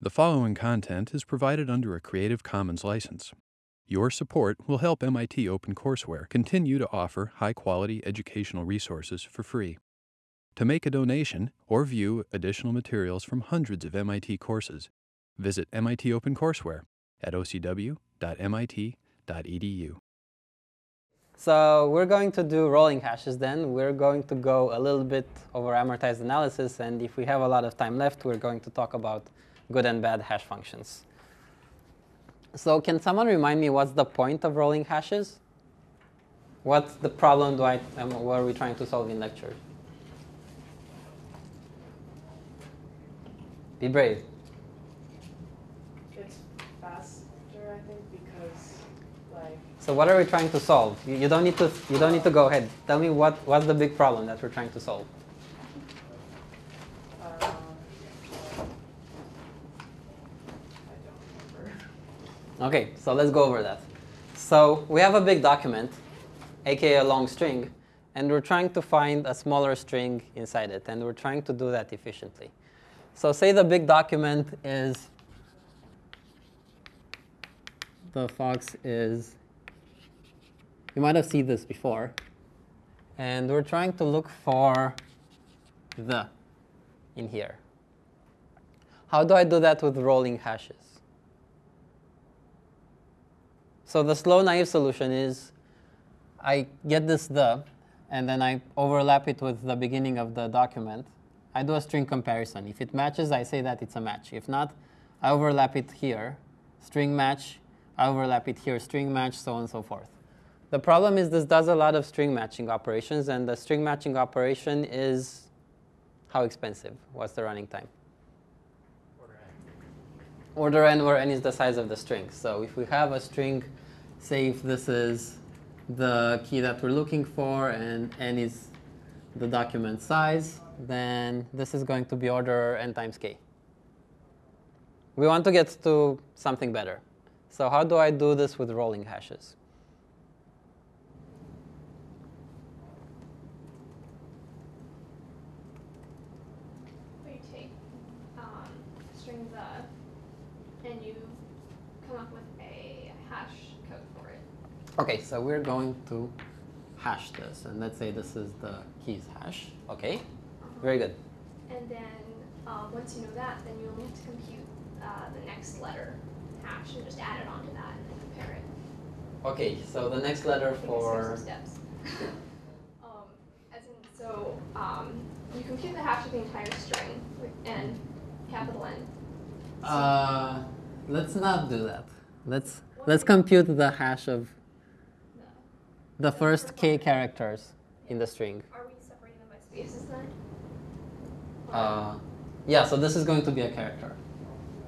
The following content is provided under a Creative Commons license. Your support will help MIT OpenCourseware continue to offer high quality educational resources for free. To make a donation or view additional materials from hundreds of MIT courses, visit MIT OpenCourseware at ocw.mit.edu. So we're going to do rolling hashes then. We're going to go a little bit over amortized analysis, and if we have a lot of time left, we're going to talk about good and bad hash functions. So can someone remind me what's the point of rolling hashes? What's the problem do I, um, what are we trying to solve in lecture? Be brave. It's faster, I think, because like So what are we trying to solve? You, you don't need to you don't need to go ahead. Tell me what, what's the big problem that we're trying to solve. uh, I don't remember. Okay, so let's go over that. So we have a big document, aka a long string, and we're trying to find a smaller string inside it, and we're trying to do that efficiently. So say the big document is the fox is you might have seen this before, and we're trying to look for the in here. How do I do that with rolling hashes? So the slow naive solution is I get this the, and then I overlap it with the beginning of the document. I do a string comparison. If it matches, I say that it's a match. If not, I overlap it here, string match, I overlap it here, string match, so on and so forth. The problem is this does a lot of string matching operations, and the string matching operation is how expensive? What's the running time? Order n where n is the size of the string. So if we have a string, say if this is the key that we're looking for and n is the document size, then this is going to be order n times k. We want to get to something better. So how do I do this with rolling hashes? Where you take um, string the and you come up with a hash code for it. Okay, so we're going to hash this, and let's say this is the keys hash. Okay, very good. And then uh, once you know that, then you'll need to compute uh, the next letter hash and just add it onto that and then compare it. Okay, so the next letter for steps. um, as in, so um, you compute the hash of the entire string with n, capital N. So Uh, let's not do that. Let's let's compute the hash of the- first k characters in the string. are we separating them by spaces then? Uh, yeah, so this is going to be a character.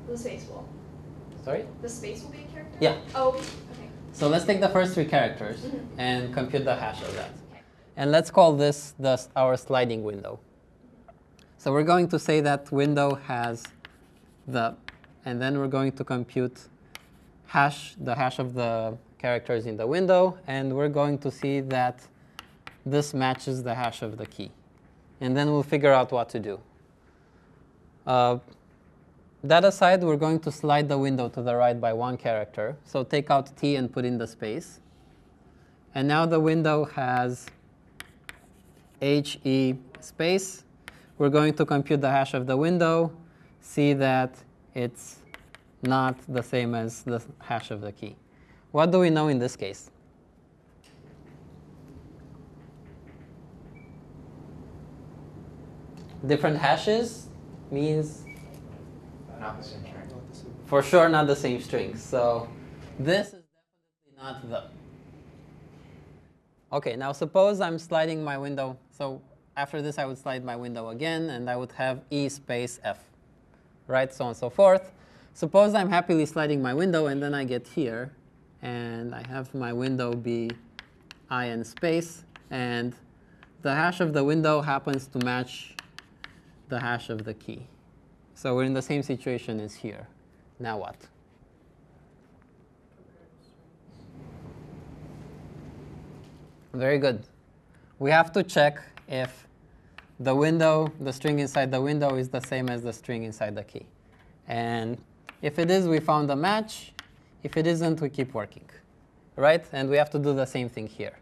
the space will. Sorry. The space will be a character? Yeah. Oh, okay. So let's take the first three characters Mhm. and compute the hash of that. Okay. And let's call this the, our sliding window. So we're going to say that window has the, and then we're going to compute hash, the hash of the characters in the window, and we're going to see that this matches the hash of the key. And then we'll figure out what to do. Uh, that aside, we're going to slide the window to the right by one character. So take out t and put in the space. And now the window has he space. We're going to compute the hash of the window, see that it's not the same as the hash of the key. What do we know in this case? Different hashes means Not the same string. for sure not the same string. So this is definitely not the. Okay, now suppose I'm sliding my window. So after this, I would slide my window again, and I would have e space f, right? So on and so forth. Suppose I'm happily sliding my window, and then I get here, and I have my window be i in space, and the hash of the window happens to match the hash of the key. So we're in the same situation as here. Now what? Very good. We have to check if the window, the string inside the window is the same as the string inside the key. And if it is, we found a match. If it isn't, we keep working, right? And we have to do the same thing here.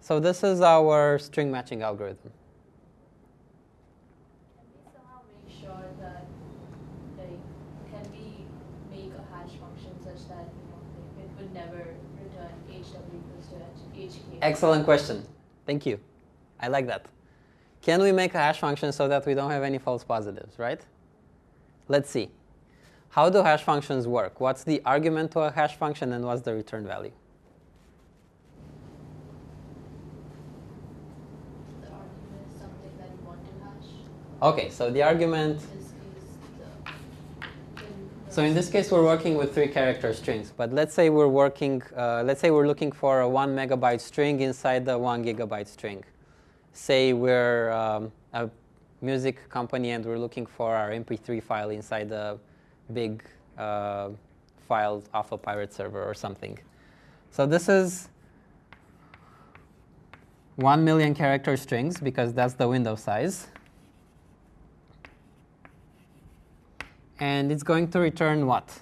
So this is our string matching algorithm. Can we make sure that, like, can we make a hash function such that, you know, like, it would never return HW equals to HK? Excellent question. Thank you. I like that. Can we make a hash function so that we don't have any false positives, right? Let's see. How do hash functions work? What's the argument to a hash function and what's the return value? The argument is something that you want to hash. Okay, so the argument. In this case, the. in So in this case, we're working with three character strings. But let's say we're working. Uh, let's say we're looking for a one megabyte string inside the one gigabyte string. Say we're um, a music company and we're looking for our MP3 file inside a big uh, file off a pirate server or something. So this is 1 million character strings because that's the window size. And it's going to return what?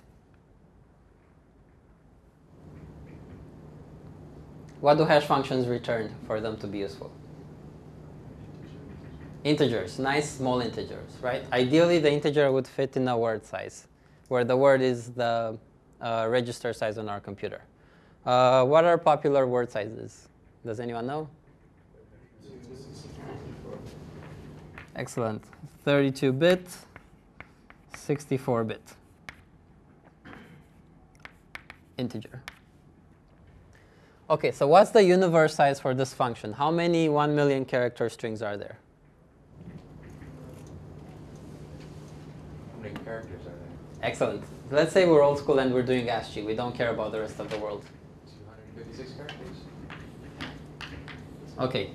What do hash functions return for them to be useful? Integers, nice small integers, right? Ideally, the integer would fit in a word size, where the word is the uh, register size on our computer. Uh, what are popular word sizes? Does anyone know? Excellent. 32 bit, 64 bit. Integer. Okay, so what's the universe size for this function? How many 1 million character strings are there? Many characters are there? Excellent. Let's say we're old school and we're doing ASCII. We don't care about the rest of the world. 256 characters? Okay,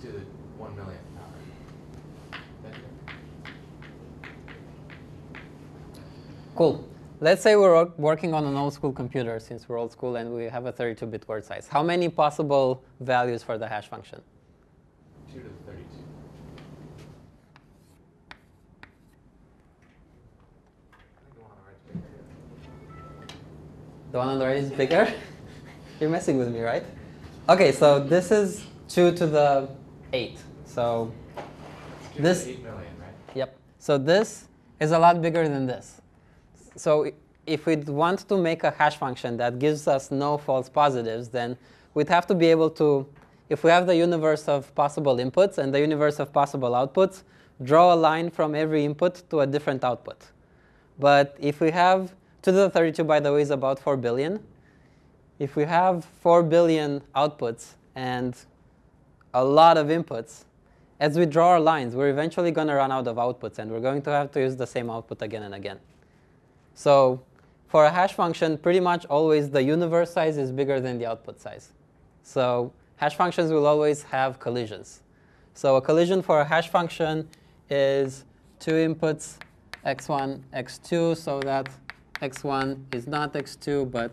To the 1 million power. Cool. Let's say we're working on an old school computer since we're old school and we have a 32 bit word size. How many possible values for the hash function? 2 to the 32. I think the one on the right is bigger. The one on the right is bigger? You're messing with me, right? Okay, so this is 2 to the 8. So, This- the 8 million, right? yep. So this is a lot bigger than this. So if we'd want to make a hash function that gives us no false positives, then we'd have to be able to, if we have the universe of possible inputs and the universe of possible outputs, draw a line from every input to a different output. But if we have 2 to the 32, by the way, is about 4 billion. If we have 4 billion outputs and a lot of inputs, as we draw our lines, we're eventually going to run out of outputs and we're going to have to use the same output again and again. So for a hash function, pretty much always the universe size is bigger than the output size. So hash functions will always have collisions. So a collision for a hash function is two inputs, x1, x2, so that x1 is not x2, but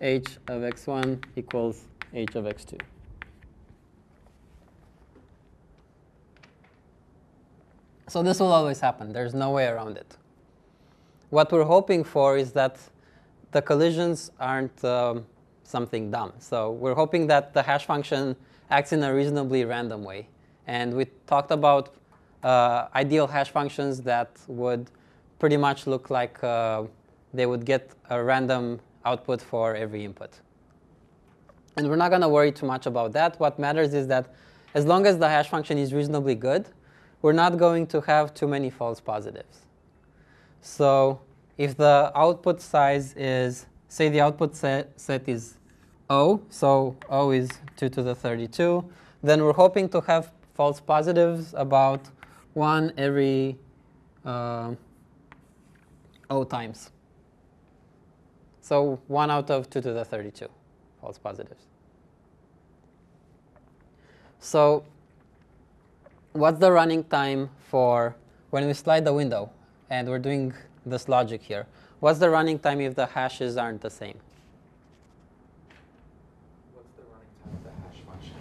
h of x1 equals h of x2. So this will always happen. There's no way around it. What we're hoping for is that the collisions aren't um, something dumb. So we're hoping that the hash function acts in a reasonably random way. And we talked about uh, ideal hash functions that would pretty much look like uh, they would get a random output for every input. And we're not going to worry too much about that. What matters is that as long as the hash function is reasonably good, we're not going to have too many false positives. So if the output size is, say the output set, set is O, so O is 2 to the 32, then we're hoping to have false positives about 1 every uh, O times. So 1 out of 2 to the 32 false positives. So what's the running time for when we slide the window and we're doing this logic here? What's the running time if the hashes aren't the same? What's the running time of the hash function?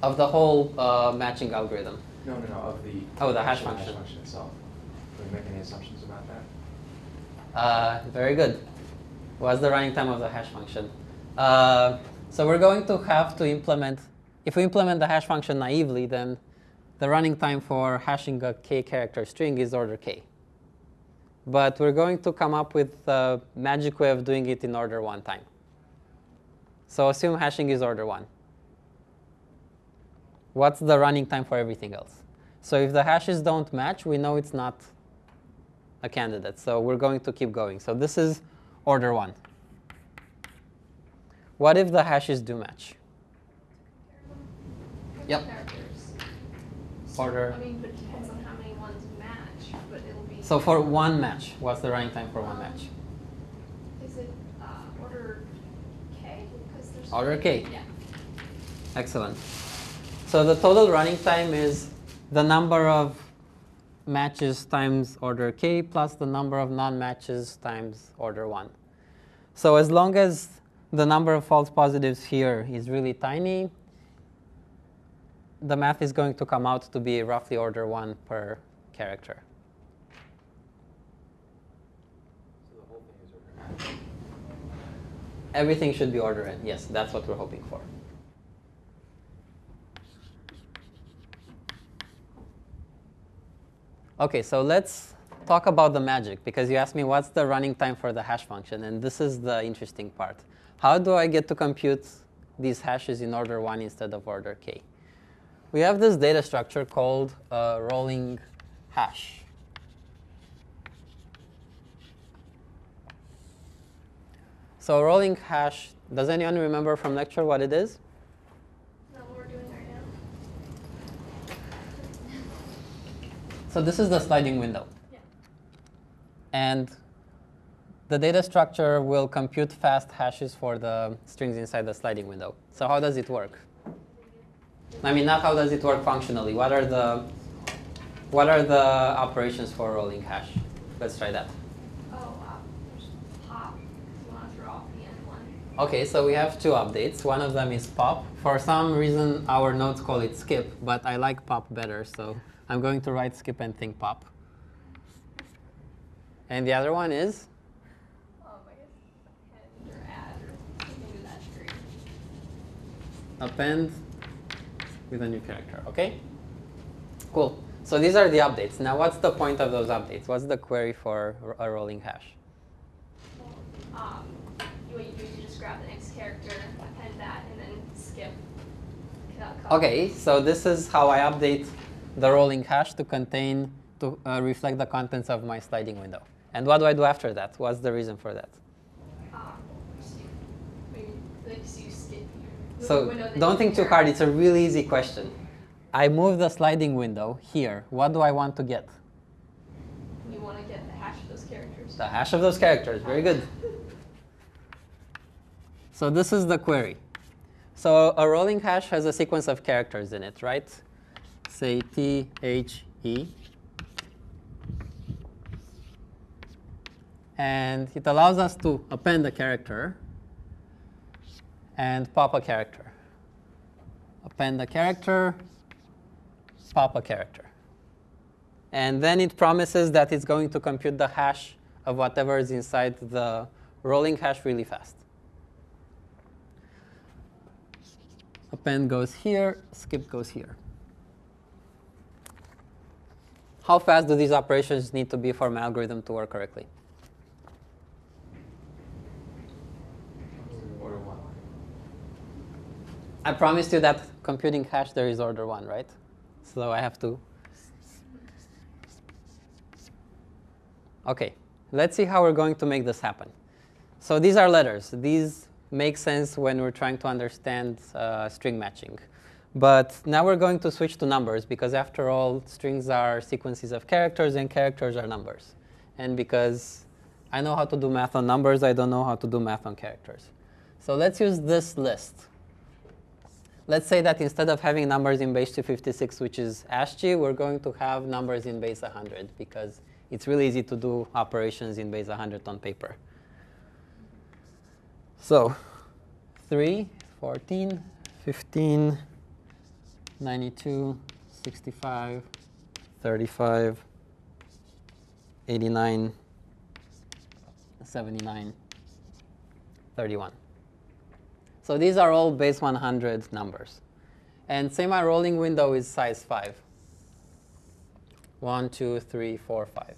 Of the whole uh, matching algorithm. No, no, no, of the. Oh, the hash function. Hash function itself. Can we make any assumptions about that? Uh, very good. What's the running time of the hash function? Uh, so we're going to have to implement, if we implement the hash function naively, then the running time for hashing a k character string is order k. But we're going to come up with a magic way of doing it in order one time. So assume hashing is order one. What's the running time for everything else? So if the hashes don't match, we know it's not a candidate. So we're going to keep going. So this is order one. What if the hashes do match? Yep. Order. I mean, but it depends on how many ones match, but it'll be. So for one match, what's the running time for one match? Is it uh, order K? Because there's. Order K. Yeah. Excellent. So the total running time is the number of matches times order k plus the number of non-matches times order 1. So as long as the number of false positives here is really tiny, the math is going to come out to be roughly order 1 per character. Everything should be order n. Yes, that's what we're hoping for. Okay, so let's talk about the magic because you asked me what's the running time for the hash function, and this is the interesting part. How do I get to compute these hashes in order 1 instead of order k? We have this data structure called rolling hash. So rolling hash, does anyone remember from lecture what it is? Is that what we're doing right now? So this is the sliding window. Yeah. And the data structure will compute fast hashes for the strings inside the sliding window. So how does it work? I mean, not how does it work functionally. What are the what are the operations for rolling hash? Let's try that. Oh, pop. You want to throw off the end one. Okay, so we have two updates. One of them is pop. For some reason, our notes call it skip, but I like pop better, so I'm going to write skip and think pop. And the other one is Um, append or add or something that degree. append with a new character. Okay? Cool. So these are the updates. Now, what's the point of those updates? What's the query for a rolling hash? Well, um, you, what you do is you just grab the next character, append that, and then skip. Okay, so this is how I update the rolling hash to contain, to uh, reflect the contents of my sliding window. And what do I do after that? What's the reason for that? Just you, maybe, like, so you skip. you move the So window, then don't think too hard, it's a really easy question. I move the sliding window here. What do I want to get? You want to get the hash of those characters. The hash of those characters. Very good. So this is the query. So a rolling hash has a sequence of characters in it, right? Say T, H, E. And it allows us to append a character and pop a character. Append a character, pop a character. And then it promises that it's going to compute the hash of whatever is inside the rolling hash really fast. Append goes here, skip goes here. How fast do these operations need to be for my algorithm to work correctly? Order one. I promised you that computing hash there is order one, right? So I have to. Okay, let's see how we're going to make this happen. So these are letters. These make sense when we're trying to understand uh, string matching. But now we're going to switch to numbers because after all, strings are sequences of characters and characters are numbers. And because I know how to do math on numbers, I don't know how to do math on characters. So let's use this list. Let's say that instead of having numbers in base 256, which is ASCII, we're going to have numbers in base 100 because it's really easy to do operations in base 100 on paper. So 3, 14, 15, 92, 65, 35, 89, 79, 31. So these are all base 100 numbers. And say my rolling window is size 5. 1, 2, 3, 4, 5.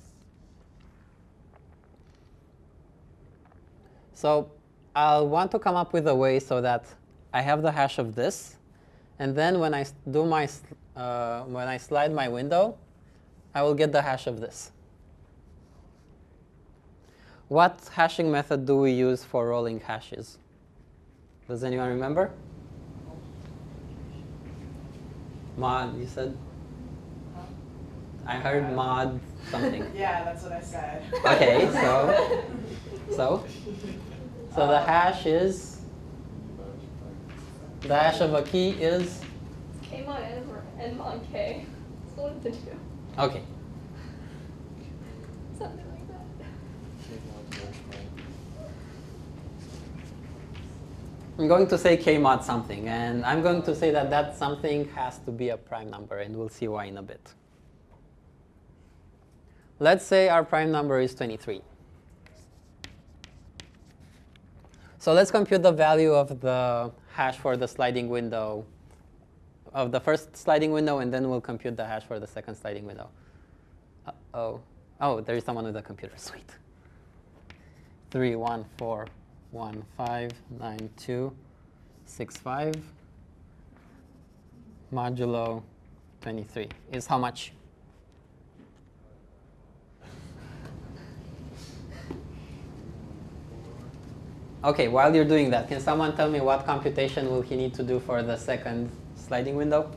So I'll want to come up with a way so that I have the hash of this, and then when I do my uh, when I slide my window, I will get the hash of this. What hashing method do we use for rolling hashes? Does anyone remember? Mod, you said? I heard mod something. Yeah, that's what I said. Okay, so so so the hash is the hash of a key is K mod N or N mod K. It's one of the two. okay. Something like that. I'm going to say k mod something, and I'm going to say that that something has to be a prime number, and we'll see why in a bit. Let's say our prime number is 23. So let's compute the value of the hash for the sliding window, of the first sliding window, and then we'll compute the hash for the second sliding window. Uh-oh. Oh, there is someone with a computer. Sweet. 3, 1, 4, 1, 5, 9, 2, 6, 5, modulo 23 is how much? Okay, while you're doing that, can someone tell me what computation will he need to do for the second sliding window?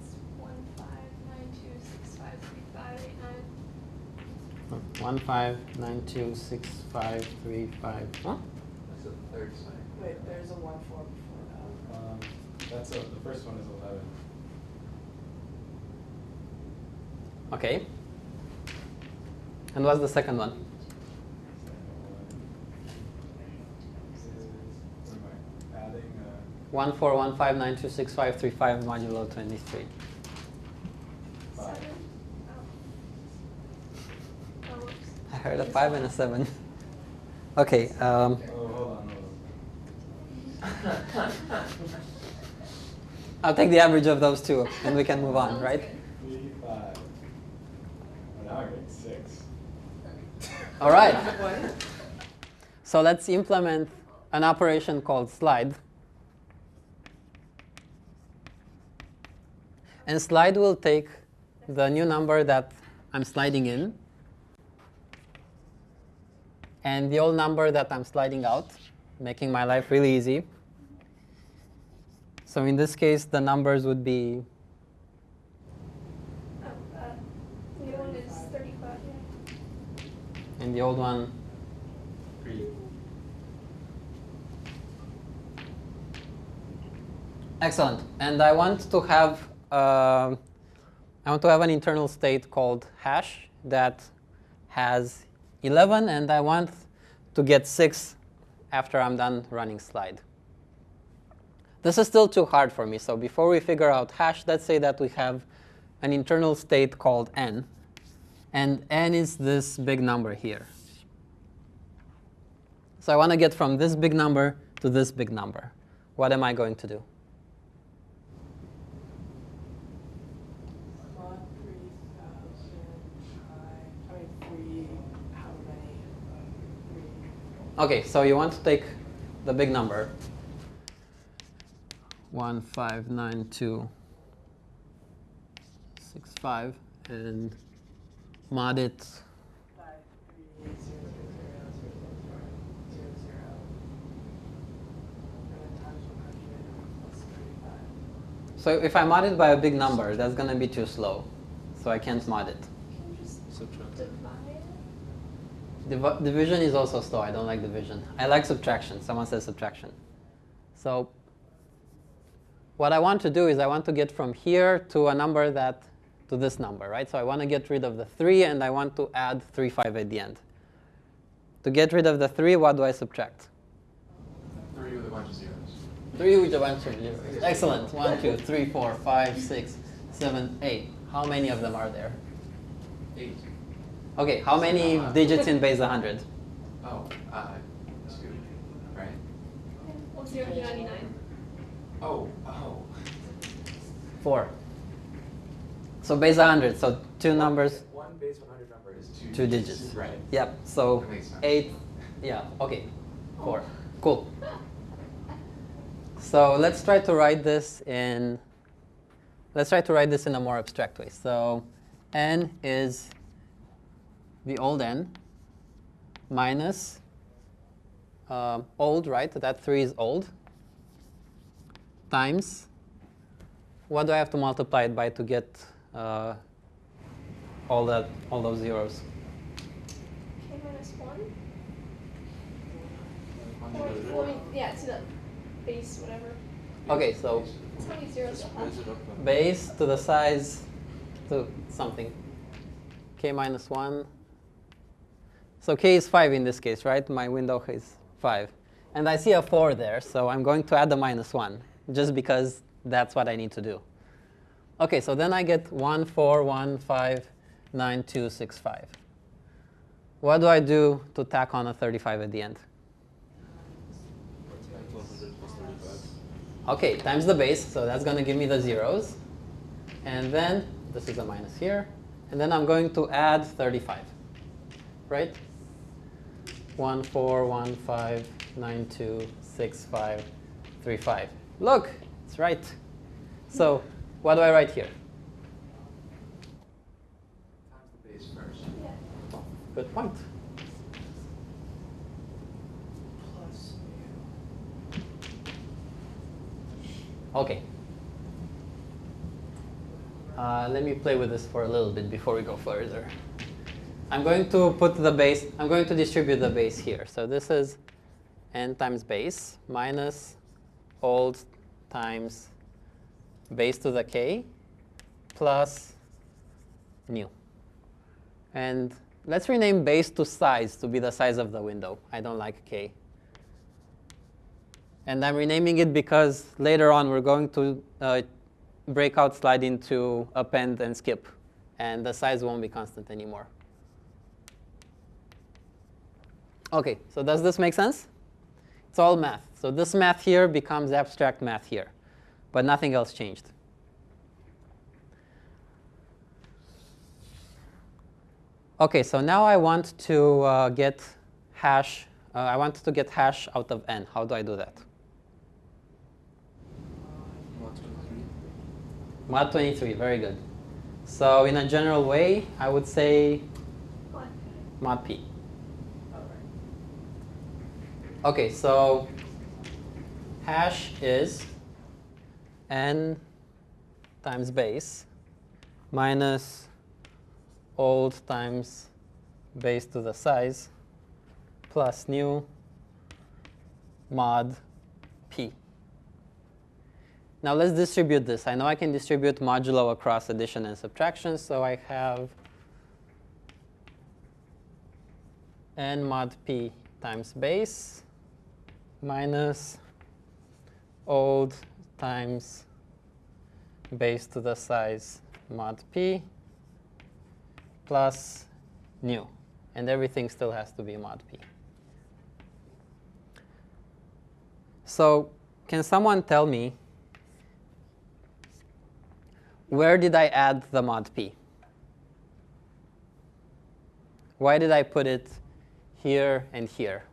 It's one five nine two six five three five eight nine. 1, 5, 9, 2, 6, 5, 3, 5. Huh? That's the third side. Wait, there's a one four before that. Um, that's a, the first one is eleven. Okay. And what's the second one? What am I adding? Uh, One four one five nine two six five three five modulo twenty three. five. Seven. Whoops. I heard a five and a seven. Okay. Um, hold on, hold on. I'll take the average of those two, and we can move on, right? Three, five. Now I'm getting six. All right. So let's implement an operation called slide. And slide will take the new number that I'm sliding in and the old number that I'm sliding out, making my life really easy. So in this case, the numbers would be new one is thirty-five. Yeah. in the old one Three. Excellent. And I want to have um I want to have an internal state called hash that has 11, and I want to get 6 after I'm done running slide. This is still too hard for me. So before we figure out hash, let's say that we have an internal state called n, and n is this big number here. So I want to get from this big number to this big number. What am I going to do? Mod three thousand I, I mean three, how many? Three. Okay, so you want to take the big number. One five nine two six five and mod it. So if I mod it by a big number, that's gonna be too slow. So I can't mod it. Can you just Subtract. Div- division is also slow. I don't like division. I like subtraction. Someone says subtraction. So what I want to do is I want to get from here to a number that to this number, right? So I want to get rid of the 3 and I want to add 3, 5 at the end. To get rid of the 3, what do I subtract? Three with a bunch of zeros. Three with a bunch of zeros. Excellent. One, two, three, four, five, six, seven, eight. How many of them are there? Eight. Okay, how many digits in base 100? Oh, uh, two, right? Well, zero to ninety-nine. Oh, oh. Four. So base 100, so two numbers, One base 100 number is two. two digits. Right. Yep, so That makes sense. eight, yeah, okay, four. Cool. So let's try to write this in, let's try to write this in a more abstract way. So n is the old n minus um, old, right? That 3 is old, times, what do I have to multiply it by to get uh, all, that, all those zeros? K minus one. Or, well, yeah, to the base, whatever. Okay, so how many zeros base to the size to something. k minus 1. So k is 5 in this case, right? My window is 5. And I see a 4 there, so I'm going to add the minus 1, just because that's what I need to do. Okay, so then I get 1, 4, 1, 5, 9, 2, 6, 5. What do I do to tack on a 35 at the end? Okay, times the base, so that's going to give me the zeros. And then this is a minus here. And then I'm going to add 35, right? 1, 4, 1, 5, 9, 2, 6, 5, 3, 5. Look, it's right. So what do I write here? Times the base first. Yeah. Good point. Plus Okay. Uh, let me play with this for a little bit before we go further. I'm going to put the base, I'm going to distribute the base here. So this is n times base minus old times base to the k plus new. And let's rename base to size to be the size of the window. I don't like k. And I'm renaming it because later on we're going to uh, break out slide into append and skip. And the size won't be constant anymore. Okay, so does this make sense? It's all math. So this math here becomes abstract math here. But nothing else changed. Okay, so now I want to uh, get hash. Uh, I want to get hash out of n. How do I do that? Mod 23, very good. So in a general way, I would say mod p. Okay, so hash is n times base minus old times base to the size plus new mod p. Now let's distribute this. I know I can distribute modulo across addition and subtraction, so I have n mod p times base minus old times base to the size mod p plus new. And everything still has to be mod p. So can someone tell me where did I add the mod p? Why did I put it here and here?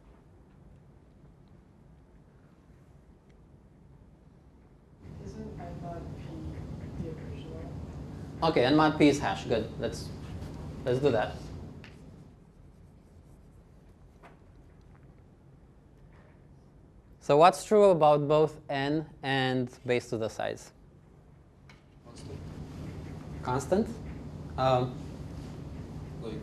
Isn't n mod p the original? Okay, and mod p is hash. Good. Let's let's do that. So what's true about both n and base to the size? Constant. Um, Like,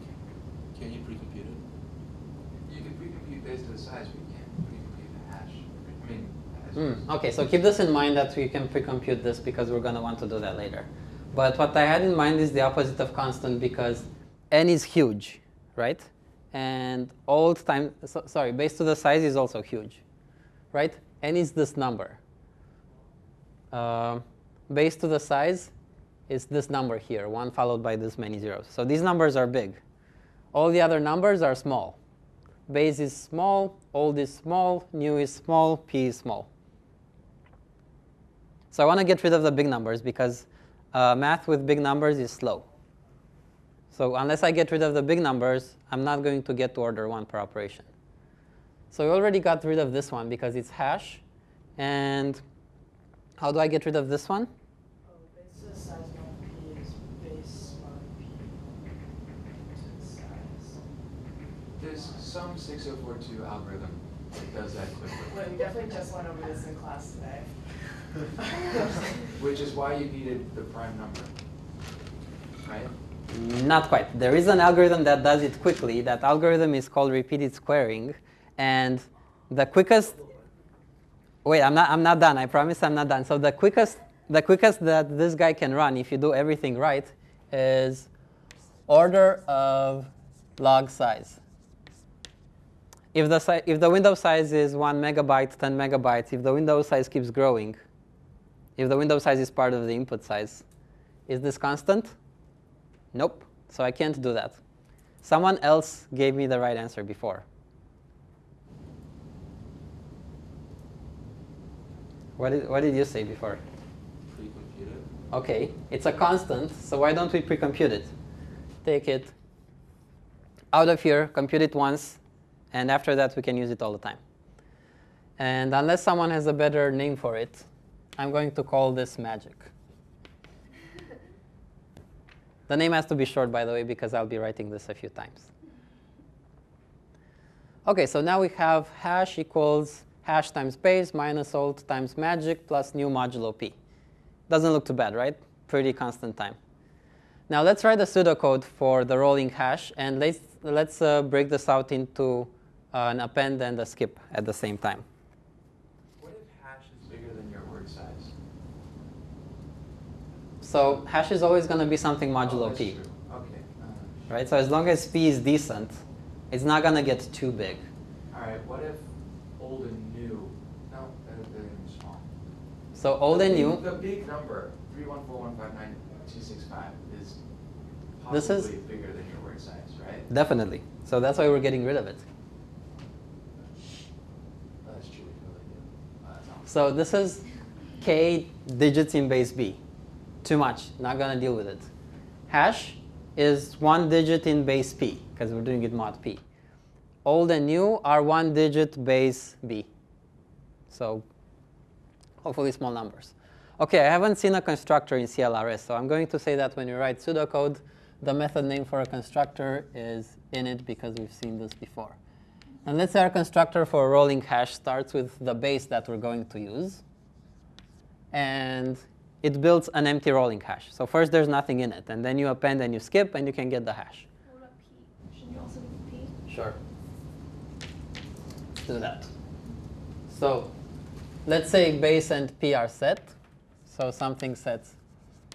can you pre-compute it? You can pre-compute based on the size, but you can't pre-compute the hash. I mean, hash. Mm, okay, so keep this in mind that we can pre-compute this because we're going to want to do that later. But what I had in mind is the opposite of constant because n is huge, right? And old time, so, sorry, base to the size is also huge, right? n is this number. uh, base to the size is this number here, 1 followed by this many zeros. So these numbers are big. All the other numbers are small. Base is small, old is small, new is small, p is small. So I want to get rid of the big numbers because uh, math with big numbers is slow. So unless I get rid of the big numbers, I'm not going to get to order 1 per operation. So we already got rid of this one because it's hash. And how do I get rid of this one? Oh, base to the size mod p is base mod p to the size. There's some 6042 algorithm that does that quickly, Well, we definitely just went over this in class today. which is why you needed the prime number, right? Not quite. There is an algorithm that does it quickly. That algorithm is called repeated squaring. And the quickest, wait, I'm not, I'm not done. I promise I'm not done. So the quickest, the quickest that this guy can run, if you do everything right, is order of log size. If the, si- if the window size is 1 megabyte, 10 megabytes, if the window size keeps growing, if the window size is part of the input size, is this constant? Nope. So I can't do that. Someone else gave me the right answer before. What did, what did you say before? Pre-compute. Okay, it's a constant, so why don't we pre-compute it? Take it out of here, compute it once, and after that we can use it all the time. And unless someone has a better name for it, I'm going to call this magic. The name has to be short, by the way, because I'll be writing this a few times. Okay, so now we have hash equals hash times base minus old times magic plus new modulo p. Doesn't look too bad, right? Pretty constant time. Now let's write a pseudocode for the rolling hash, and let's, let's uh, break this out into uh, an append and a skip at the same time. What if hash is bigger than your word size? So hash is always going to be something Oh, modulo that's p, true. Okay. uh, right? So as long as p is decent, it's not going to get too big. All right. What if old and new? No, they're, they're small. So old The and big- new, The big number, three one four one five nine two six five, is This is- possibly bigger than your word size, right? definitely. So that's why we're getting rid of it. That's true. We totally do. Uh. So this is k digits in base b. Too much, not to deal with it. Hash is one digit in base p, because we're doing it mod p. Old and new are one digit base b. So hopefully small numbers. Okay, I haven't seen a constructor in CLRS, so I'm going to say that when you write pseudocode, the method name for a constructor is init because we've seen this before. And let's say our constructor for a rolling hash starts with the base that we're going to use. And it builds an empty rolling hash. So first there's nothing in it, and then you append and you skip, and you can get the hash. What about P? Should you also do P? Sure. Let's do that. So let's say base and p are set. So something sets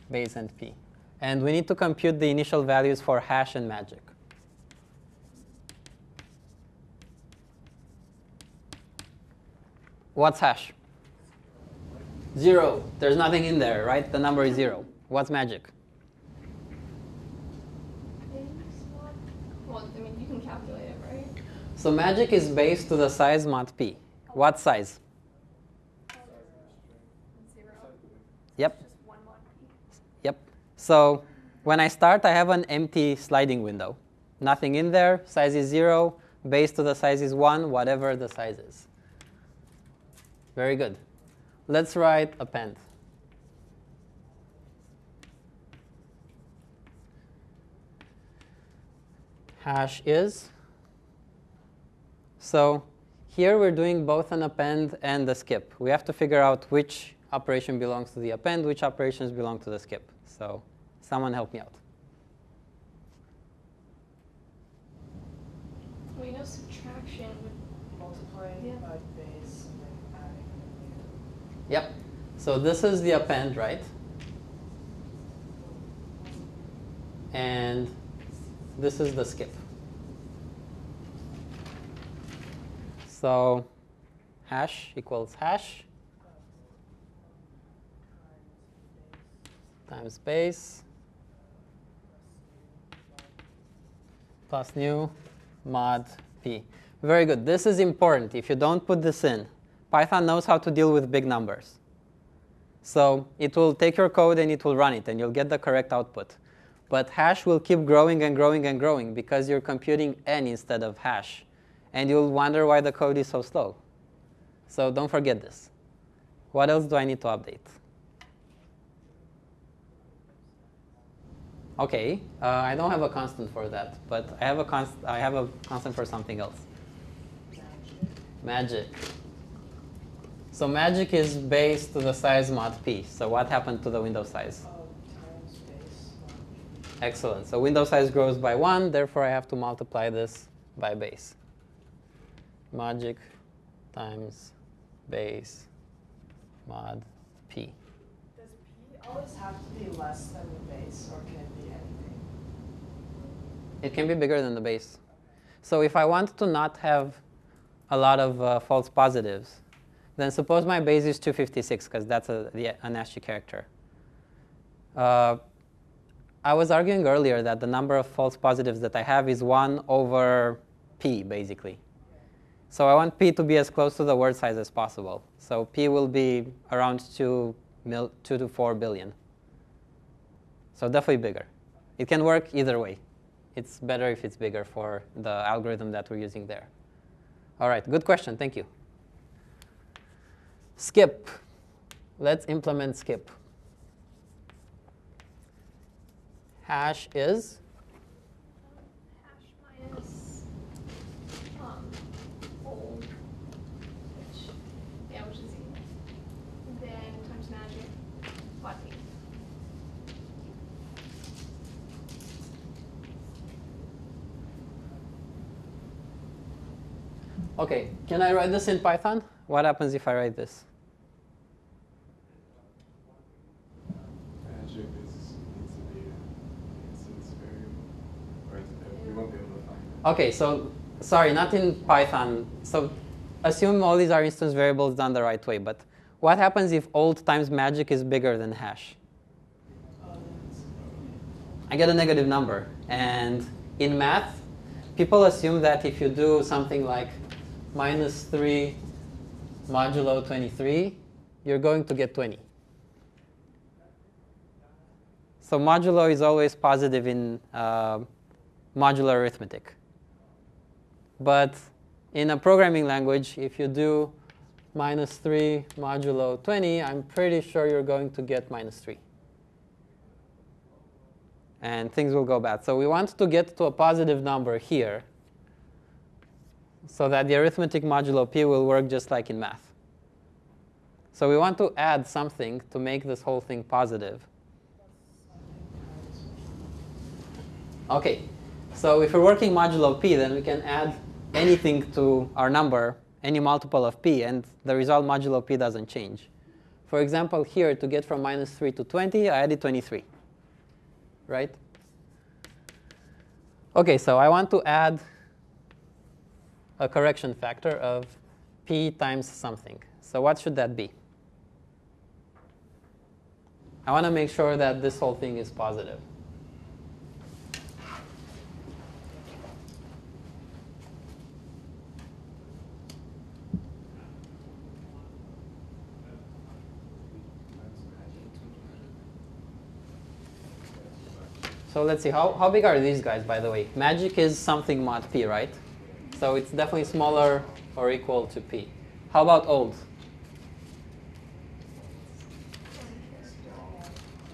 base and p. And we need to compute the initial values for hash and magic. What's hash? Zero. There's nothing in there, right? The number is zero. What's magic? Base? Well, I mean, you can calculate it, right? So magic is base to the size mod p. What size? Zero. Yep. Just one mod P. Yep. So when I start, I have an empty sliding window. Nothing in there. Size is zero. Base to the size is one, whatever the size is. Very good. Let's write append. Hash is. So here we're doing both an append and a skip. We have to figure out which operation belongs to the append, which operations belong to the skip. So someone help me out. We know subtraction would. Multiplying Yeah. by base and then adding a new. Yep. So this is the append, right? And this is the skip. So hash equals hash. times base plus new mod p. Very good. This is important. If you don't put this in, Python knows how to deal with big numbers. So it will take your code and it will run it, and you'll get the correct output. But hash will keep growing and growing and growing because you're computing n instead of hash. And you'll wonder why the code is so slow. So don't forget this. What else do I need to update? Okay, uh, I don't have a constant for that, but I have a const I have a constant for something else. Magic. So magic is base to the size mod p. So what happened to the window size? Oh, times base mod p. Excellent. So window size grows by 1, therefore I have to multiply this by base. Magic times base mod p. Does p always have to be less than the base, or can it be anything? It can be bigger than the base. So if I want to not have a lot of uh, false positives, then suppose my base is 256, because that's a, the, an ASCII character. Uh, I was arguing earlier that the number of false positives that I have is 1 over p, basically. So I want p to be as close to the word size as possible. So p will be around 2, mil, 2 to 4 billion. So definitely bigger. It can work either way. It's better if it's bigger for the algorithm that we're using there. All right, good question. Thank you. Skip. Let's implement skip. Hash is okay. Can I write this in Python? What happens if I write this? Magic is, needs to be an instance variable, or it's- we won't be able to find it. Okay, so sorry, not in Python. So assume all these are instance variables done the right way. But what happens if old times magic is bigger than hash? I get a negative number. And in math, people assume that if you do something like minus 3 modulo 23, you're going to get 20. So modulo is always positive in uh, modular arithmetic. But in a programming language, if you do minus 3 modulo 20, I'm pretty sure you're going to get minus 3 and things will go bad. So we want to get to a positive number here so that the arithmetic modulo p will work just like in math. So we want to add something to make this whole thing positive. Okay, so if we're working modulo p, then we can add anything to our number, any multiple of p, and the result modulo p doesn't change. For example, here, to get from minus 3 to 20, I added 23 right? Okay, so I want to add a correction factor of p times something. So what should that be? I want to make sure that this whole thing is positive. So let's see, how, how big are these guys, by the way? Magic is something mod p, right? So it's definitely smaller or equal to p. How about old?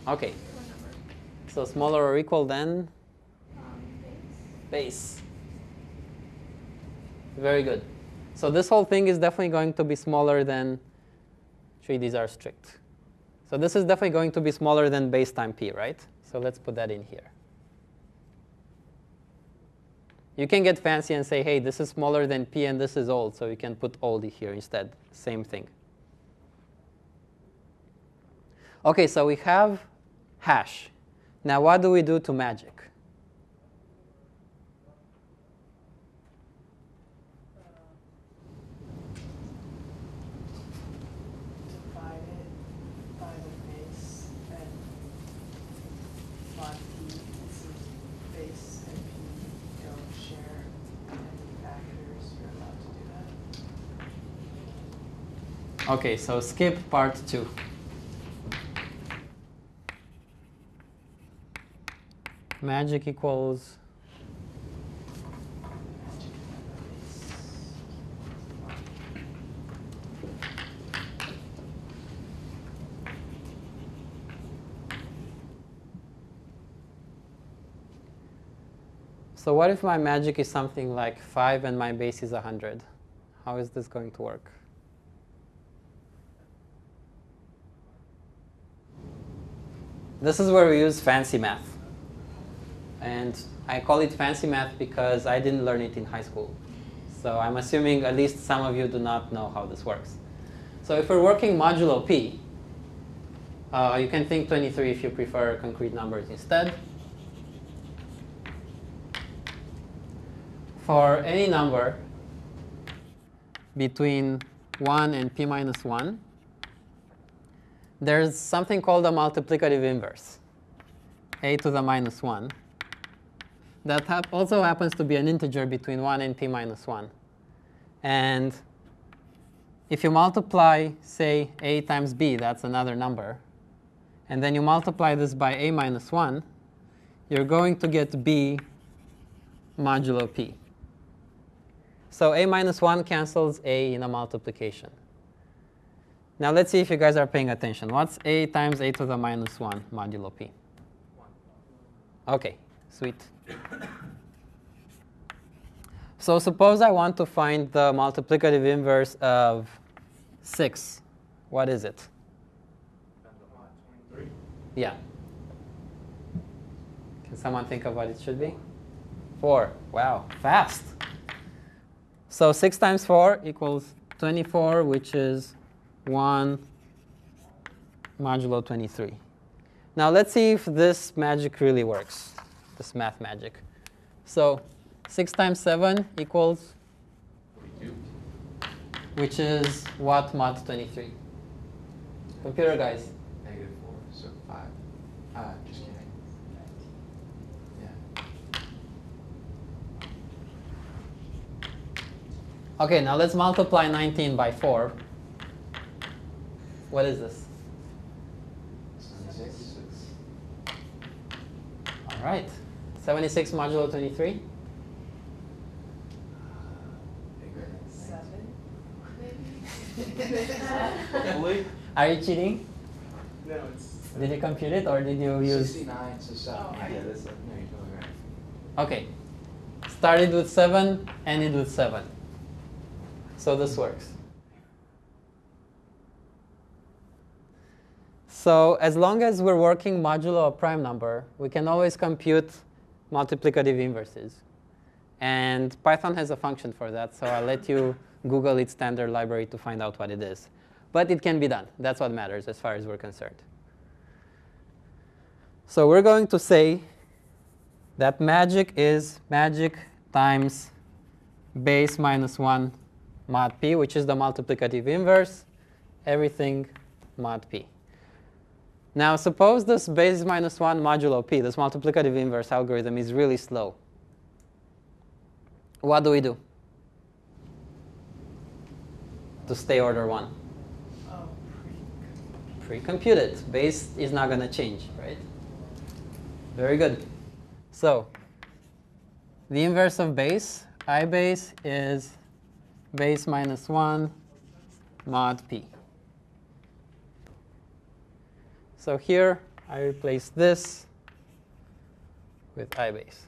Okay, so smaller or equal than base. base. Very good. So this whole thing is definitely going to be smaller than, actually these are strict. So this is definitely going to be smaller than base time p, right? So let's put that in here. You can get fancy and say, hey, this is smaller than p and this is old, so you can put old here instead. Same thing. Okay, so we have hash. Now what do we do to magic? divide it by the base and Okay, so skip part two. Magic equals So what if my magic is something like 5 and my base is 100? How is this going to work? This is where we use fancy math. And I call it fancy math because I didn't learn it in high school. So I'm assuming at least some of you do not know how this works. So if we're working modulo p, uh, you can think 23 if you prefer concrete numbers instead. For any number between 1 and p minus 1, there's something called a multiplicative inverse, a to the minus 1. That hap also happens to be an integer between 1 and p minus 1. And if you multiply, say, a times b, that's another number, and then you multiply this by a minus 1, you're going to get b modulo p. So a minus 1 cancels a in a multiplication. Now let's see if you guys are paying attention. What's a times a to the minus 1 modulo p? Okay, sweet. So suppose I want to find the multiplicative inverse of 6. What is it? Yeah. Can someone think of what it should be? 4. Wow, fast. So 6 times 4 equals 24, which is 1 modulo 23. Now let's see if this magic really works, this math magic. So 6 times 7 equals, 42. which is what mod 23? Computer guys. Negative 4, so 5. Ah, just kidding. Yeah. Okay, now let's multiply 19 by 4. What is this? 76. All right. 76 modulo 23. Bigger. Seven? Fully? Are you cheating? No, it's. Did you compute it or did you use? 69, so 7. Oh, yeah, I- that's, no, you're totally right. Okay. Started with 7, ended with 7. So this works. So as long as we're working modulo a prime number, we can always compute multiplicative inverses. And Python has a function for that, so I'll let you Google its standard library to find out what it is. But it can be done. That's what matters as far as we're concerned. So we're going to say that magic is magic times base minus 1 mod p, which is the multiplicative inverse, everything mod p. Now suppose this base minus 1 modulo p, this multiplicative inverse algorithm is really slow. What do we do to stay order 1? Oh, Pre-compute it. Base is not going to change, right? Very good. So the inverse of base, i base, is base minus 1 mod p. So here I replace this with i base.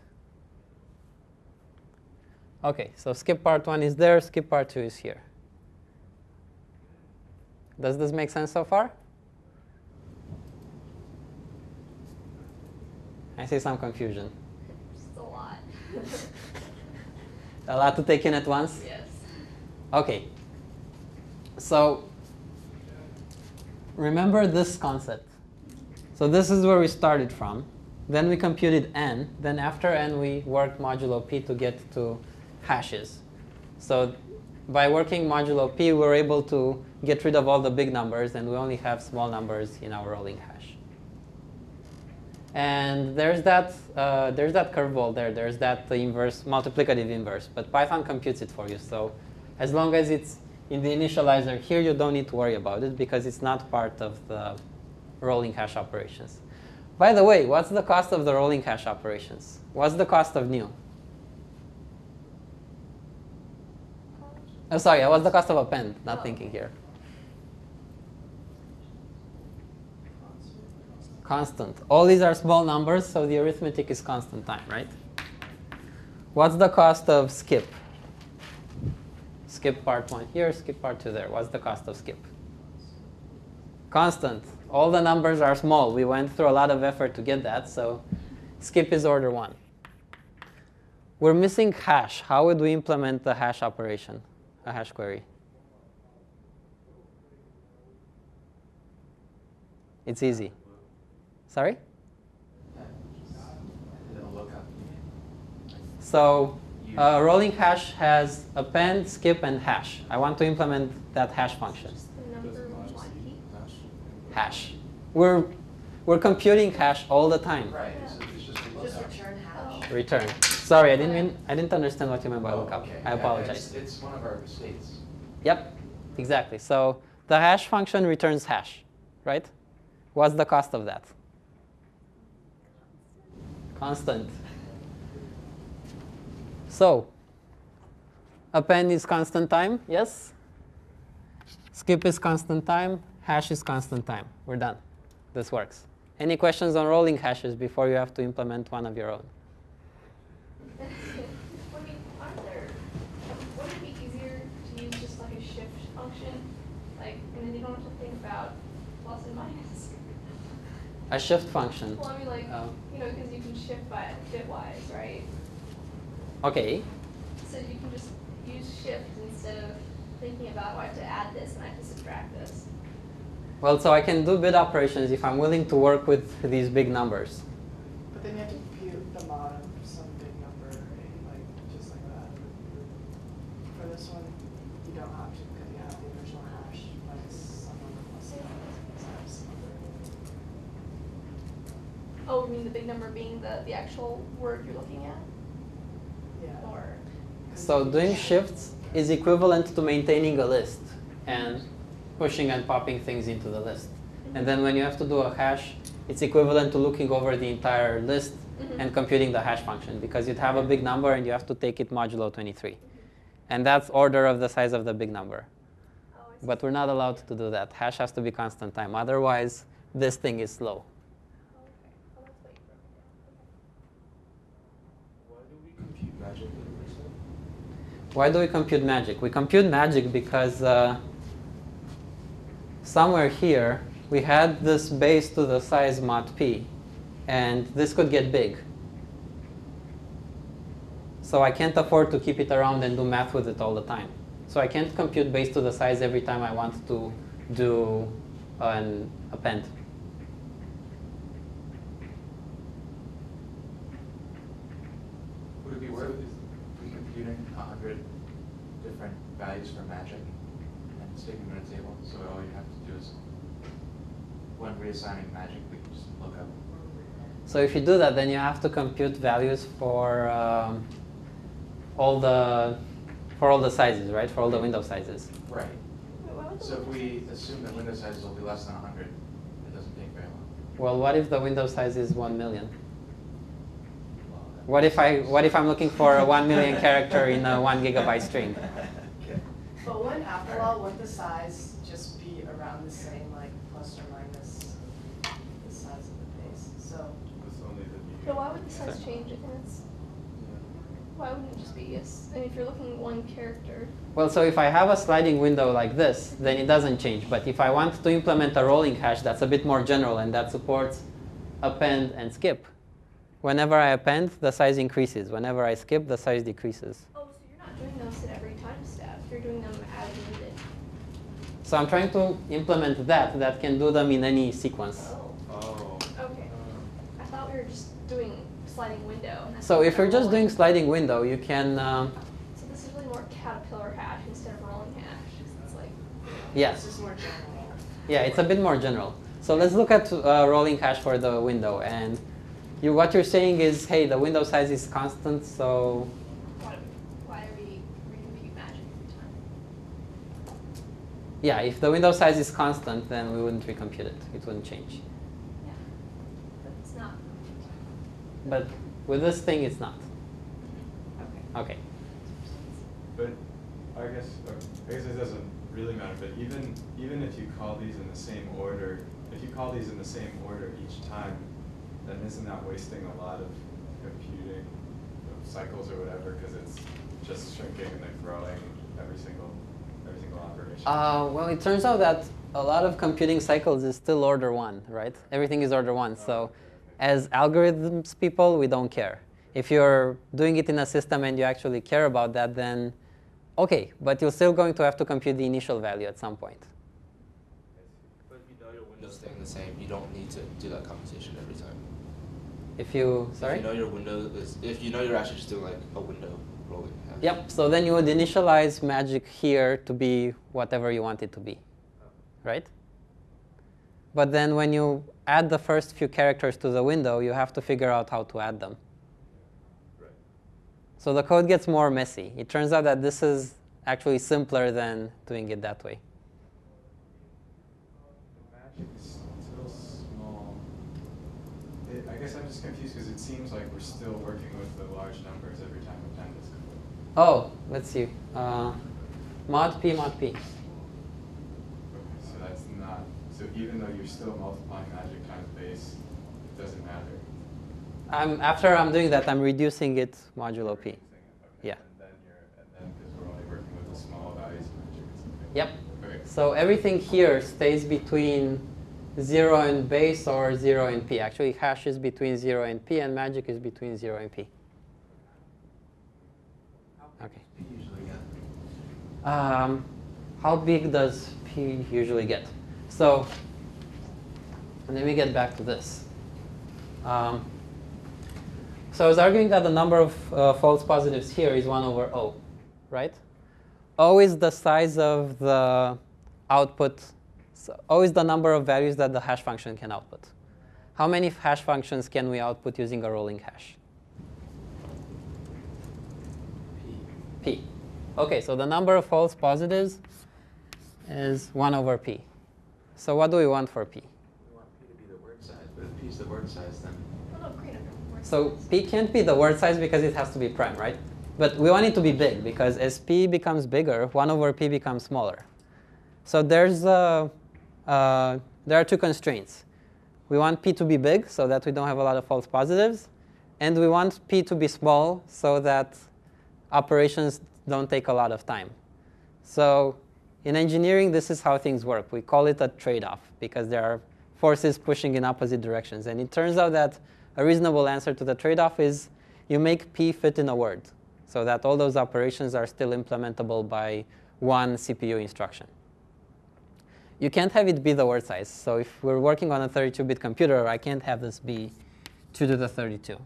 Okay, so skip part 1 is there, skip part 2 is here. Does this make sense so far? I see some confusion. Just a lot. A lot to take in at once? yes. Okay. So remember this concept. So this is where we started from. Then we computed n. Then after n, we worked modulo p to get to hashes. So by working modulo p, we're able to get rid of all the big numbers, and we only have small numbers in our rolling hash. And there's that, uh, there's that curveball there. There's that inverse, multiplicative inverse. But Python computes it for you. So as long as it's in the initializer. Here you don't need to worry about it because it's not part of the rolling hash operations. By the way, what's the cost of the rolling hash operations? What's the cost of new? Oh, sorry, what's the cost of append? Not Oh. thinking here. Constant. All these are small numbers, so the arithmetic is constant time, right? What's the cost of skip? Skip part one here, skip part two there. What's the cost of skip? Constant. All the numbers are small. We went through a lot of effort to get that, so skip is order one. We're missing hash. How would we implement the hash operation, a hash query? It's easy. Sorry? So uh, rolling hash has append, skip, and hash. I want to implement that hash function. Just the number one key. Hash. We're, we're computing hash all the time. Right, it's, it's just Just return hash. Oh. Return. Sorry, I didn't mean, I didn't understand what you meant by Oh, lookup. okay. I Yeah, apologize. It's, it's one of our states. Yep, exactly. So the hash function returns hash, right? What's the cost of that? Constant. So, append is constant time, yes? Skip is constant time, hash is constant time. We're done. This works. Any questions on rolling hashes before you have to implement one of your own? I mean, aren't there, wouldn't it be easier to use just like a shift function? Like, and then you don't have to think about plus and minus. A shift function. Well, I mean, like, Oh. you know, because you can shift by bitwise, right? Okay, So you can just use shift instead of thinking about, oh, I have to add this and I have to subtract this. Well, so I can do bit operations if I'm willing to work with these big numbers. But then you have to compute the mod of some big number, right? Like, just like that. For this one, you don't have to because you have the original hash, but some number plus the size number. Oh, you mean the big number being the, the actual word you're looking at? Yeah. Or, So doing shifts is equivalent to maintaining a list and pushing and popping things into the list. And then when you have to do a hash, it's equivalent to looking over the entire list Mhm. and computing the hash function because you'd have a big number and you have to take it modulo 23. And that's order of the size of the big number. oh, I see. But we're not allowed to do that. Hash has to be constant time. Otherwise, this thing is slow. Oh, okay. That's what you broke it down. Okay. Why do we compute magic? Why do we compute magic? We compute magic because uh, somewhere here we had this base to the size mod p, and this could get big. So I can't afford to keep it around and do math with it all the time. So I can't compute base to the size every time I want to do an append. Would it be worth computing a hundred different values for magic and sticking them in a table, so all you have to do is, when reassigning magic, we just look up. So if you do that, then you have to compute values for um, all the for all the sizes, right? For all the window sizes. Right. Wait, why would the So if we assume that window sizes will be less than a hundred, it doesn't take very long. Well, what if the window size is one million? What if I what if. I'm looking for a one million character in a one gigabyte string? Okay. But wouldn't after all, wouldn't the size just be around the same, like plus or minus the size of the base? So, It's only the new. But why would the size change if it's, why wouldn't it just be yes? And if you're looking at one character, Well, so if I have a sliding window like this, then it doesn't change. But if I want to implement a rolling hash that's a bit more general and that supports append and skip, whenever I append, the size increases. Whenever I skip, the size decreases. oh, so you're not doing those at every time step. You're doing them as needed. So I'm trying to implement that that can do them in any sequence. Oh, Oh. okay. I thought we were just doing sliding window. So if you're we're just rolling. doing sliding window, you can, um, So this is really more caterpillar hash instead of rolling hash. It's like, yeah, it's just more general. yeah, it's a bit more general. So let's look at uh, rolling hash for the window. And you, what you're saying is, hey, the window size is constant, so why do we, why do we recompute magic every time? Yeah, if the window size is constant, then we wouldn't recompute it. It wouldn't change. Yeah. But it's not. But with this thing, it's not. Okay. Okay. But I guess, uh, I guess it doesn't really matter, but even, even if you call these in the same order, if you call these in the same order each time, then isn't that wasting a lot of computing of cycles or whatever, because it's just shrinking and then growing every single, every single operation? Uh, well, it turns out that a lot of computing cycles is still order one, right? Everything is order one. So, as algorithms people, we don't care. If you're doing it in a system and you actually care about that, then okay, but you're still going to have to compute the initial value at some point. But if you know your window's staying the same, you don't need to do that computation every time. If you, sorry? If you know your window is, if you know you're actually just doing like a window rolling. Yep, so then you would initialize magic here to be whatever you want it to be, right? But then when you add the first few characters to the window, you have to figure out how to add them. Right. So the code gets more messy. It turns out that this is actually simpler than doing it that way. The magic still small. It, I guess I'm just confused because it seems like we're still working with the large numbers every time we pen this code. Oh, let's see. Uh, mod p mod p. Okay, so that's not, so even though you're still multiplying magic times base, it doesn't matter. I'm, after I'm doing that, I'm reducing it modulo p. Okay, Yeah. And then you're, and then because we're only working with the small values of magic. Yep. Okay. So everything here stays between 0 and base or 0 and p. Actually, hash is between 0 and p, and magic is between 0 and p. Okay. usually get. Um, how big does p usually get? So let me get back to this. Um, so I was arguing that the number of uh, false positives here is 1 over O, right? O is the size of the output. So o is the number of values that the hash function can output. How many hash functions can we output using a rolling hash? P. Okay, so the number of false positives is 1 over P. So what do we want for P? We want P to be the word size, but if P is the word size, then Well, no, green So. P can't be the word size because it has to be prime, right? But we want it to be big because as P becomes bigger, 1 over P becomes smaller. So there's a, uh, there are two constraints. We want P to be big so that we don't have a lot of false positives. And we want P to be small so that operations don't take a lot of time. So in engineering, this is how things work. We call it a trade-off because there are forces pushing in opposite directions. And it turns out that a reasonable answer to the trade-off is you make P fit in a word so that all those operations are still implementable by one CPU instruction. You can't have it be the word size. So if we're working on a 32-bit computer, I can't have this be 2 to the 32.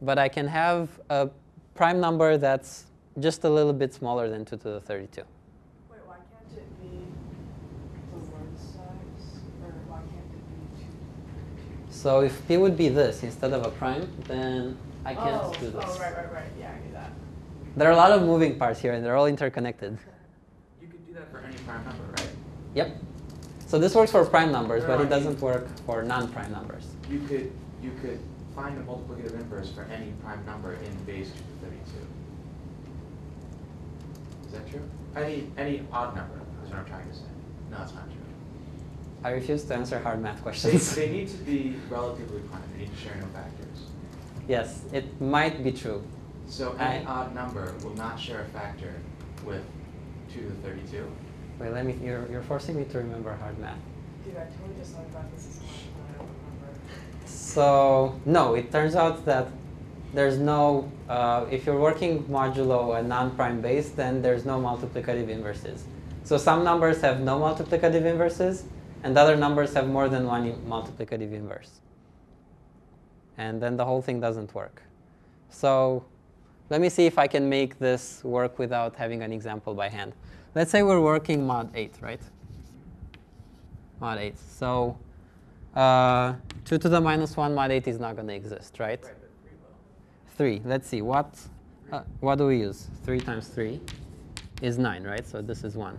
But I can have a prime number that's just a little bit smaller than 2 to the 32. Wait, why can't it be the word size? Or why can't it be two? So if P would be this instead of a prime, then I can't oh, do oh, this. Oh, right, right, right. Yeah, I knew that. There are a lot of moving parts here, and they're all interconnected. you could do that for any prime number, right? Yep. So this works for prime numbers, No, but it doesn't mean- work for non-prime numbers. You could you could find a multiplicative inverse for any prime number in base to the 32. Is that true? Any any odd number is what I'm trying to say. No, it's not true. I refuse to answer hard math questions. they need to be relatively prime. They need to share no factors. yes, it might be true. So any I- odd number will not share a factor with 2 to the 32. Wait, let me. You're, you're forcing me to remember hard math. Dude, I totally just learned about this this morning and I don't remember. So no, it turns out that there's no. Uh, if you're working modulo a non-prime base, then there's no multiplicative inverses. So some numbers have no multiplicative inverses, and other numbers have more than one multiplicative inverse. And then the whole thing doesn't work. So let me see if I can make this work without having an example by hand. Let's say we're working mod 8, right? Mod 8. So uh, 2 to the minus 1 mod 8 is not going to exist, right? 3 3. Let's see. What, uh, what do we use? 3 times 3 is 9, right? So this is 1.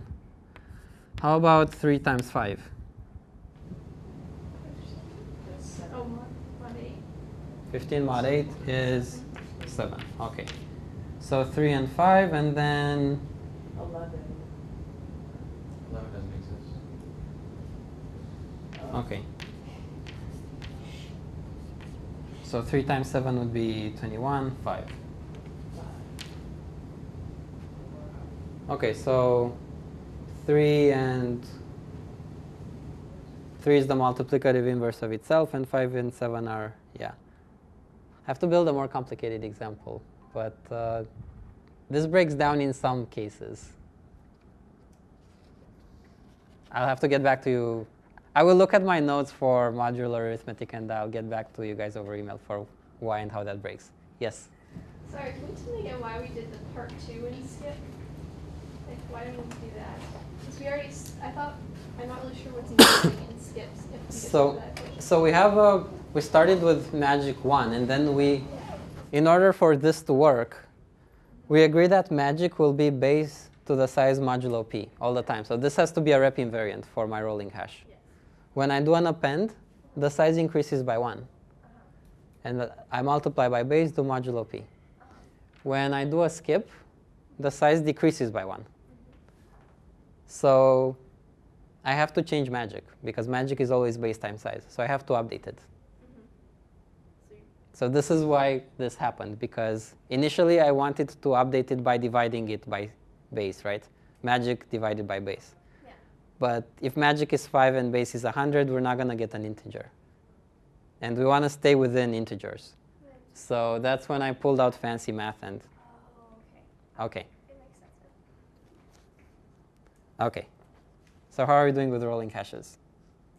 How about 3 times 5? That's seven. Oh, mod, mod eight. 15 mod 8 is 7. Okay. So 3 and 5, and then Eleven. Eleven doesn't exist. Okay. So 3 times 7 would be 21, 5. Okay, so 3 and 3 is the multiplicative inverse of itself, and 5 and 7 are, yeah. I have to build a more complicated example, but uh, this breaks down in some cases. I'll have to get back to you. I will look at my notes for modular arithmetic and I'll get back to you guys over email for why and how that breaks. Yes? Sorry, can you tell me again why we did the part two in skip? Like, why didn't we do that? Because we already, I thought, I'm not really sure what's in skips. If we just So, do that equation. so we have a, we started with magic 1 and then we, in order for this to work, we agree that magic will be base to the size modulo p all the time. So this has to be a rep invariant for my rolling hash. When I do an append, the size increases by 1. And I multiply by base, do modulo p. When I do a skip, the size decreases by 1. So I have to change magic because magic is always base time size. So I have to update it. Mm-hmm. So this is why this happened because initially I wanted to update it by dividing it by base, right? Magic divided by base. Yeah. But if magic is 5 and base is 100, we're not going to get an integer. And we want to stay within integers. So that's when I pulled out fancy math and Oh, okay. okay. It makes sense. Okay. So how are we doing with rolling hashes?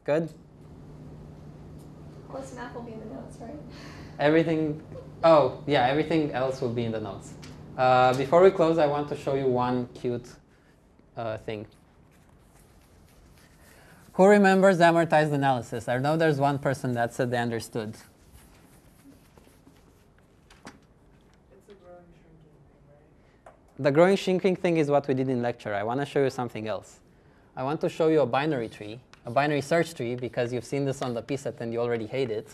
Good? All this math will be in the notes, right? Everything, oh, yeah, everything else will be in the notes. Uh, before we close, I want to show you one cute uh, thing. Who remembers amortized analysis? I know there's one person that said they understood. Growing thing, right? The growing shrinking thing is what we did in lecture. I want to show you something else. I want to show you a binary tree, a binary search tree, because you've seen this on the PSET and you already hate it.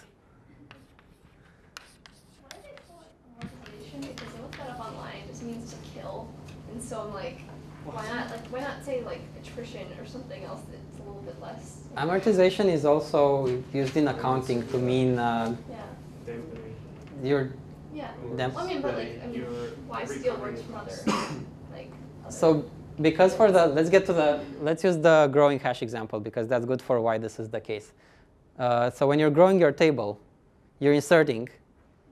Why did they call it amortization? Because I looked that up online. It just means to kill. And so I'm like, why not? Like, why not say like attrition or something else that's a little bit less? Amortization is also used in accounting to mean uh, Yeah. you're Yeah. Well, I mean, but like, I mean, why steal words from other, like, other- So because for the, let's get to the, let's use the growing hash example because that's good for why this is the case. Uh, so when you're growing your table, you're inserting.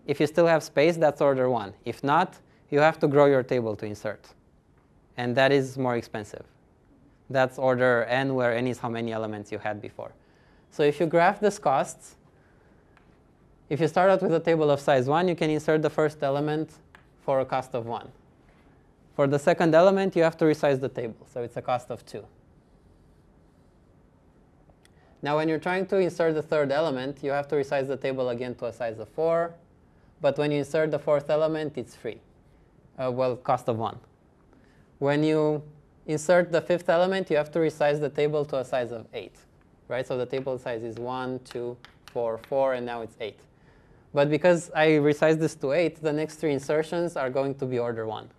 If you still have space, that's order one. If not, you have to grow your table to insert. And that is more expensive. That's order n, where n is how many elements you had before. So if you graph this costs, if you start out with a table of size 1, you can insert the first element for a cost of 1. For the second element, you have to resize the table, so it's a cost of 2. Now, when you're trying to insert the third element, you have to resize the table again to a size of 4. But when you insert the fourth element, it's free. Uh, well, cost of 1. When you insert the fifth element, you have to resize the table to a size of 8. Right? So the table size is 1, 2, 4, 4, and now it's 8. But because I resized this to 8, the next three insertions are going to be order 1.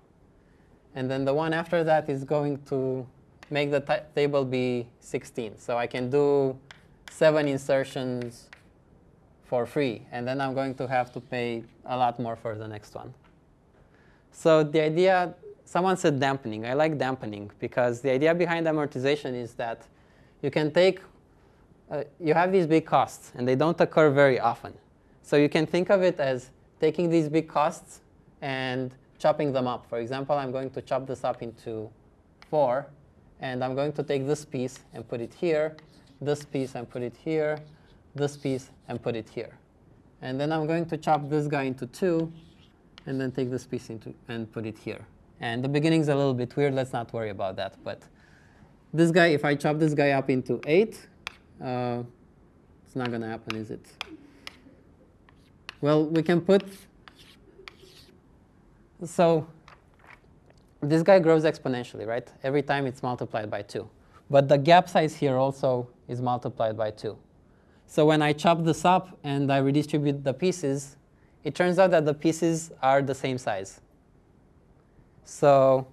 And then the one after that is going to make the table be 16. So I can do seven insertions for free. And then I'm going to have to pay a lot more for the next one. So the idea, someone said dampening. I like dampening because the idea behind amortization is that you can take, uh, you have these big costs and they don't occur very often. So you can think of it as taking these big costs and chopping them up. For example, I'm going to chop this up into four, and I'm going to take this piece and put it here, this piece and put it here, this piece and put it here. And then I'm going to chop this guy into two, and then take this piece into and put it here. And the beginning's a little bit weird. Let's not worry about that. But this guy, if I chop this guy up into eight, uh, it's not going to happen, is it? Well, we can put so this guy grows exponentially, right? Every time it's multiplied by 2. but the gap size here also is multiplied by 2. So when I chop this up and I redistribute the pieces, it turns out that the pieces are the same size. So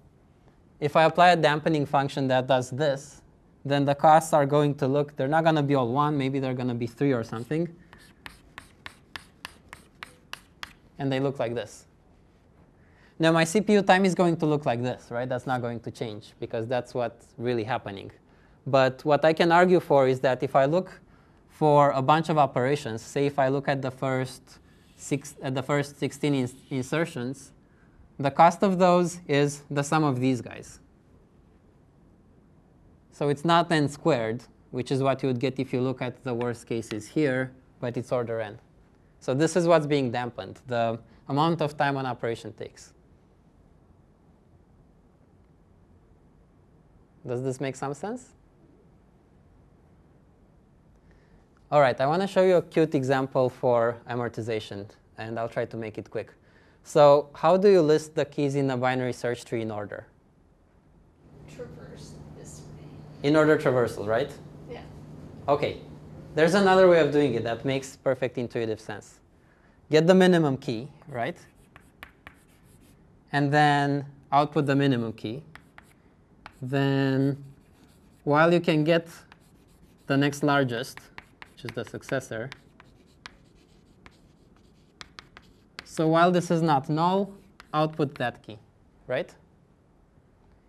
if I apply a dampening function that does this, then the costs are going to look, they're not going to be all 1, maybe they're going to be 3 or something. And they look like this. Now my CPU time is going to look like this, right? That's not going to change because that's what's really happening. But what I can argue for is that if I look for a bunch of operations, say if I look at the first, six, at the first 16 ins insertions, the cost of those is the sum of these guys. So it's not n squared, which is what you would get if you look at the worst cases here, but it's order n. So this is what's being dampened, the amount of time an operation takes. Does this make some sense? All right, I want to show you a cute example for amortization, and I'll try to make it quick. So how do you list the keys in a binary search tree in order? Traverse this way. In order traversal, right? Yeah. OK, there's another way of doing it that makes perfect intuitive sense. Get the minimum key, right? And then output the minimum key. Then while you can get the next largest, which is the successor, so while this is not null, output that key, right?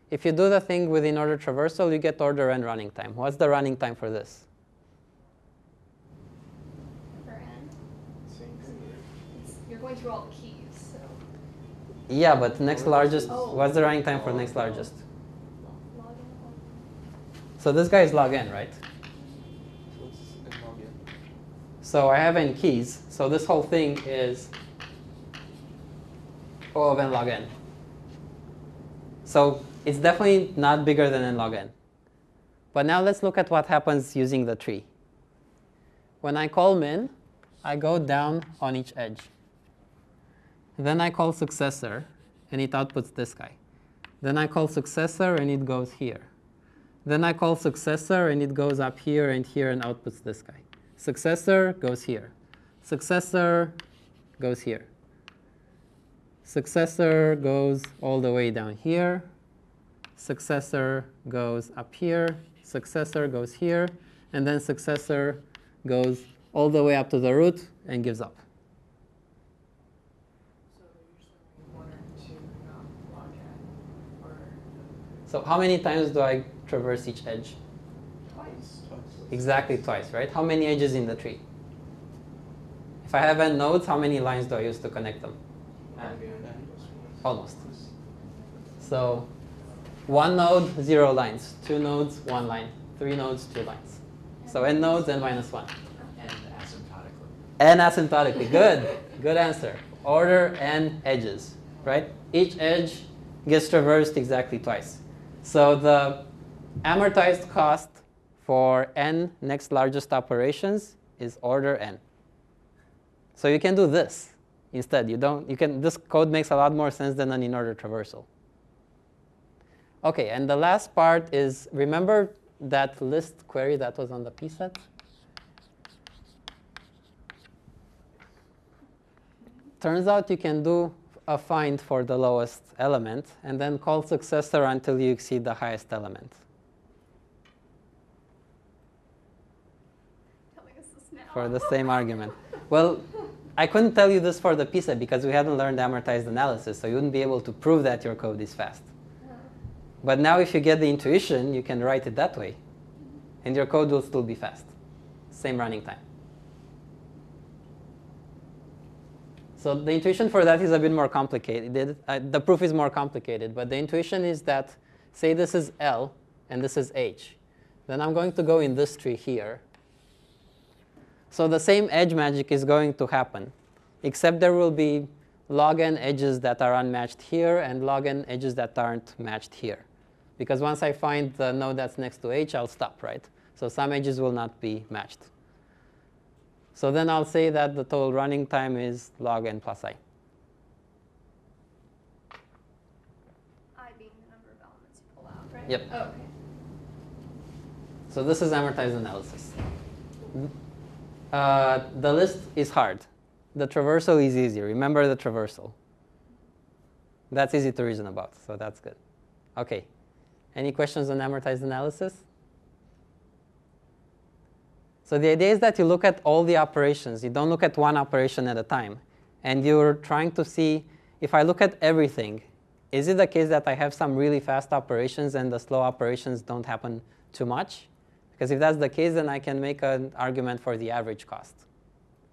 If you do the thing with in order traversal, you get order and running time. What's the running time for this? For n. You're going through all the keys, so. Yeah, but next largest, Oh. what's the running time for next largest? So this guy is log n, right? So I have n keys. So this whole thing is O of n log n. So it's definitely not bigger than n log n. But now let's look at what happens using the tree. When I call min, I go down on each edge. Then I call successor, and it outputs this guy. Then I call successor, and it goes here. Then I call successor, and it goes up here and here and outputs this guy. Successor goes here. Successor goes here. Successor goes all the way down here. Successor goes up here. Successor goes here. And then successor goes all the way up to the root and gives up. So usually one or two, not log n, or So how many times do I traverse each edge? Twice. Exactly twice, right? How many edges in the tree? If I have n nodes, how many lines do I use to connect them? Almost. So one node, zero lines. Two nodes, one line. Three nodes, two lines. So n nodes, n minus one. And asymptotically. n asymptotically. Good. Good answer. Order n edges, right? Each edge gets traversed exactly twice. So the amortized cost for n next largest operations is order n. So you can do this instead. You don't. You can. This code makes a lot more sense than an in-order traversal. Okay, and the last part is remember that list query that was on the p set. Turns out you can do a find for the lowest element and then call successor until you exceed the highest element. Telling us this now. For the same argument. Well, I couldn't tell you this for the PSET because we hadn't learned amortized analysis, so you wouldn't be able to prove that your code is fast. But now if you get the intuition, you can write it that way. And your code will still be fast. Same running time. So the intuition for that is a bit more complicated. Uh, the proof is more complicated, but the intuition is that, say this is L and this is H. Then I'm going to go in this tree here. So the same edge magic is going to happen, except there will be log n edges that are unmatched here and log n edges that aren't matched here. Because once I find the node that's next to h, I'll stop, right? So some edges will not be matched. So then I'll say that the total running time is log n plus i. I being the number of elements you pull out, right? Yep. Oh, okay. So this is amortized analysis. Uh, the list is hard. The traversal is easy. Remember the traversal. That's easy to reason about, so that's good. Okay. Any questions on amortized analysis? So the idea is that you look at all the operations. You don't look at one operation at a time. And you're trying to see, if I look at everything, is it the case that I have some really fast operations and the slow operations don't happen too much? Because if that's the case, then I can make an argument for the average cost,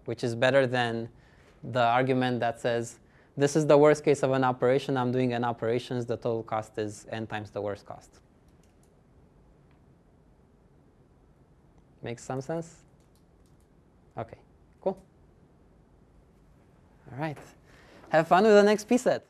which is better than the argument that says, this is the worst case of an operation, I'm doing n operations, the total cost is n times the worst cost. Makes some sense? Okay, cool. All right. Have fun with the next PSET.